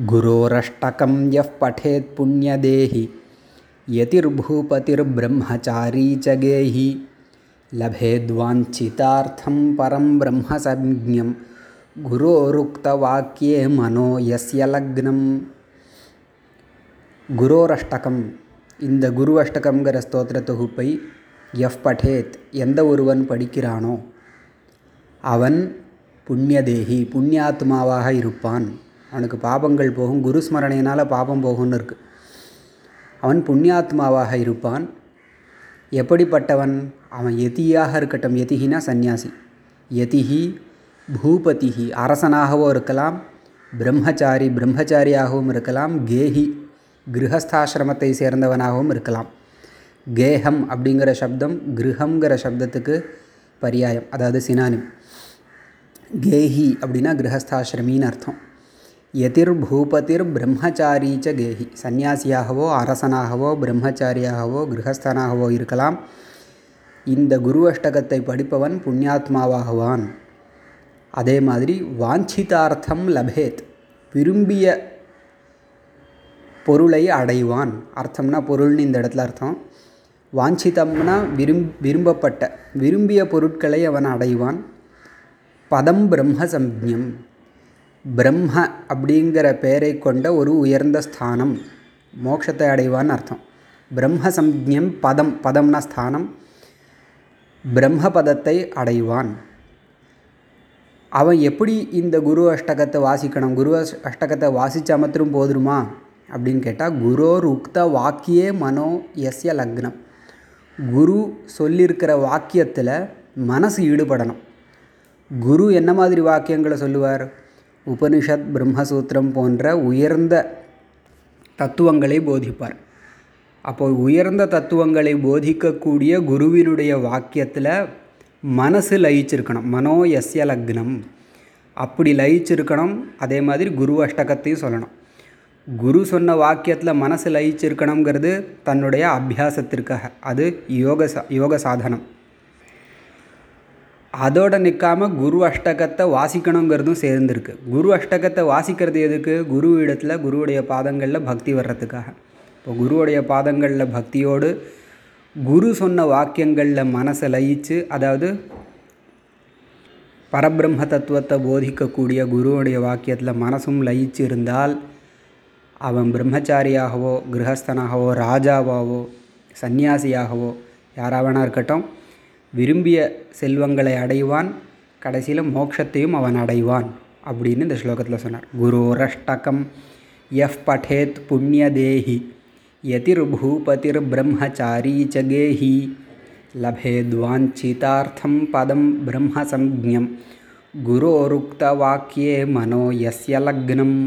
गुरोरष्टकं यः पठेत् पुण्यदेहि यतिर्भूपतिर्ब्रह्मचारी च गेहि। लभेद्वाञ्छितार्थं परं ब्रह्मसंज्ञं गुरोरुक्तवाक्ये मनो यस्य लग्नं। குரு इन्द ஸ்தோத்திர தொகுப்பை எஃப் பட்டேத் எந்த ஒருவன் படிக்கிறானோ அவன் புண்ணியதேகி புண்ணியாத்மாவாக இருப்பான் அவனுக்கு பாபங்கள் போகும் குரு ஸ்மரணையினால் பாபம் போகும்னு இருக்கு. அவன் புண்ணியாத்மாவாக இருப்பான். எப்படிப்பட்டவன்? அவன் எதியாக இருக்கட்டும். யதிகினா சந்நியாசி. யதிஹி பூபதிகி. அரசனாகவோ இருக்கலாம். பிரம்மச்சாரி பிரம்மச்சாரியாகவும் இருக்கலாம். கேஹி கிரகஸ்தாசிரமத்தை சேர்ந்தவனாகவும் இருக்கலாம். கேஹம் அப்படிங்கிற சப்தம் கிரகங்கிற சப்தத்துக்கு பரியாயம் அதாவது சினானிம் கேஹி அப்படின்னா கிரகஸ்தாசிரமின்னு அர்த்தம். எதிர் பூபதிர் பிரம்மச்சாரி ச கேஹி. சந்நியாசியாகவோ அரசனாகவோ பிரம்மச்சாரியாகவோ கிரகஸ்தனாகவோ இருக்கலாம். இந்த குரு அஷ்டகத்தை படிப்பவன் புண்ணியாத்மாவாகுவான். அதே மாதிரி வாஞ்சிதார்த்தம் லபேத் விரும்பிய பொருளை அடைவான். அர்த்தம்னா பொருள்னு இந்த இடத்துல அர்த்தம். வாஞ்சிதம்னா விரும் விரும்பப்பட்ட விரும்பிய பொருட்களை அவன் அடைவான். பதம் பிரம்ம சம்யம் பிரம்ம அப்படிங்கிற பெயரை கொண்ட ஒரு உயர்ந்த ஸ்தானம். மோட்சத்தை அடைவான்னு அர்த்தம். பிரம்ம சம்ஜம் பதம் பதம்னா ஸ்தானம். பிரம்ம பதத்தை அடைவான். அவன் எப்படி இந்த குரு அஷ்டகத்தை வாசிக்கணும்? குரு அஷ்டகத்தை வாசித்து அமர்த்தும் போதுமா? அப்படின்னு கேட்டால் குரோர் உக்த வாக்கியே மனோ எஸ்ய லக்னம். குரு சொல்லியிருக்கிற வாக்கியத்தில் மனசு ஈடுபடணும். குரு என்ன மாதிரி வாக்கியங்களை சொல்லுவார்? உபனிஷத் பிரம்மசூத்திரம் போன்ற உயர்ந்த தத்துவங்களை போதிப்பார். அப்போ உயர்ந்த தத்துவங்களை போதிக்கக்கூடிய குருவினுடைய வாக்கியத்தில் மனசு லயிச்சிருக்கணும். மனோ எஸ்ய லக்னம். அப்படி லயிச்சிருக்கணும் அதே மாதிரி குரு அஷ்டகத்தையும் சொல்லணும். குரு சொன்ன வாக்கியத்தில் மனசு லயிச்சிருக்கணுங்கிறது தன்னுடைய அபியாசத்திற்காக. அது யோக சா யோக சாதனம் அதோடு நிற்காம குரு அஷ்டகத்தை வாசிக்கணுங்கிறதும் சேர்ந்துருக்கு. குரு அஷ்டகத்தை வாசிக்கிறது எதுக்கு? குரு இடத்துல குருவுடைய பாதங்களில் பக்தி வர்றதுக்காக. இப்போ குருவுடைய பாதங்களில் பக்தியோடு குரு சொன்ன வாக்கியங்களில் மனசை லயிச்சு அதாவது பரபிரம்ம தத்துவத்தை போதிக்கக்கூடிய குருவுடைய வாக்கியத்தில் மனசும் லயிச்சு இருந்தால் அவன் பிரம்மச்சாரியாகவோ கிரகஸ்தனாகவோ ராஜாவாகவோ சந்நியாசியாகவோ யாராவனா இருக்கட்டும் விரும்பிய செல்வங்களை அடைவான் கடைசியில் மோட்சத்தையும் அவன் அடைவான் அப்படின்னு இந்த ஸ்லோகத்தில் சொன்னார் குரோரஷ்டகம் எஃப் படேத் புண்ணியதேஹி யதிர்பூபதிர் பிரம்மச்சாரி ச கேஹி லபேத்வாஞ்சிதார்த்தம் பதம் பிரம்மசம்ஜம் குரோருக்தவாக்கியே மனோ யஸ்ய லக்னம்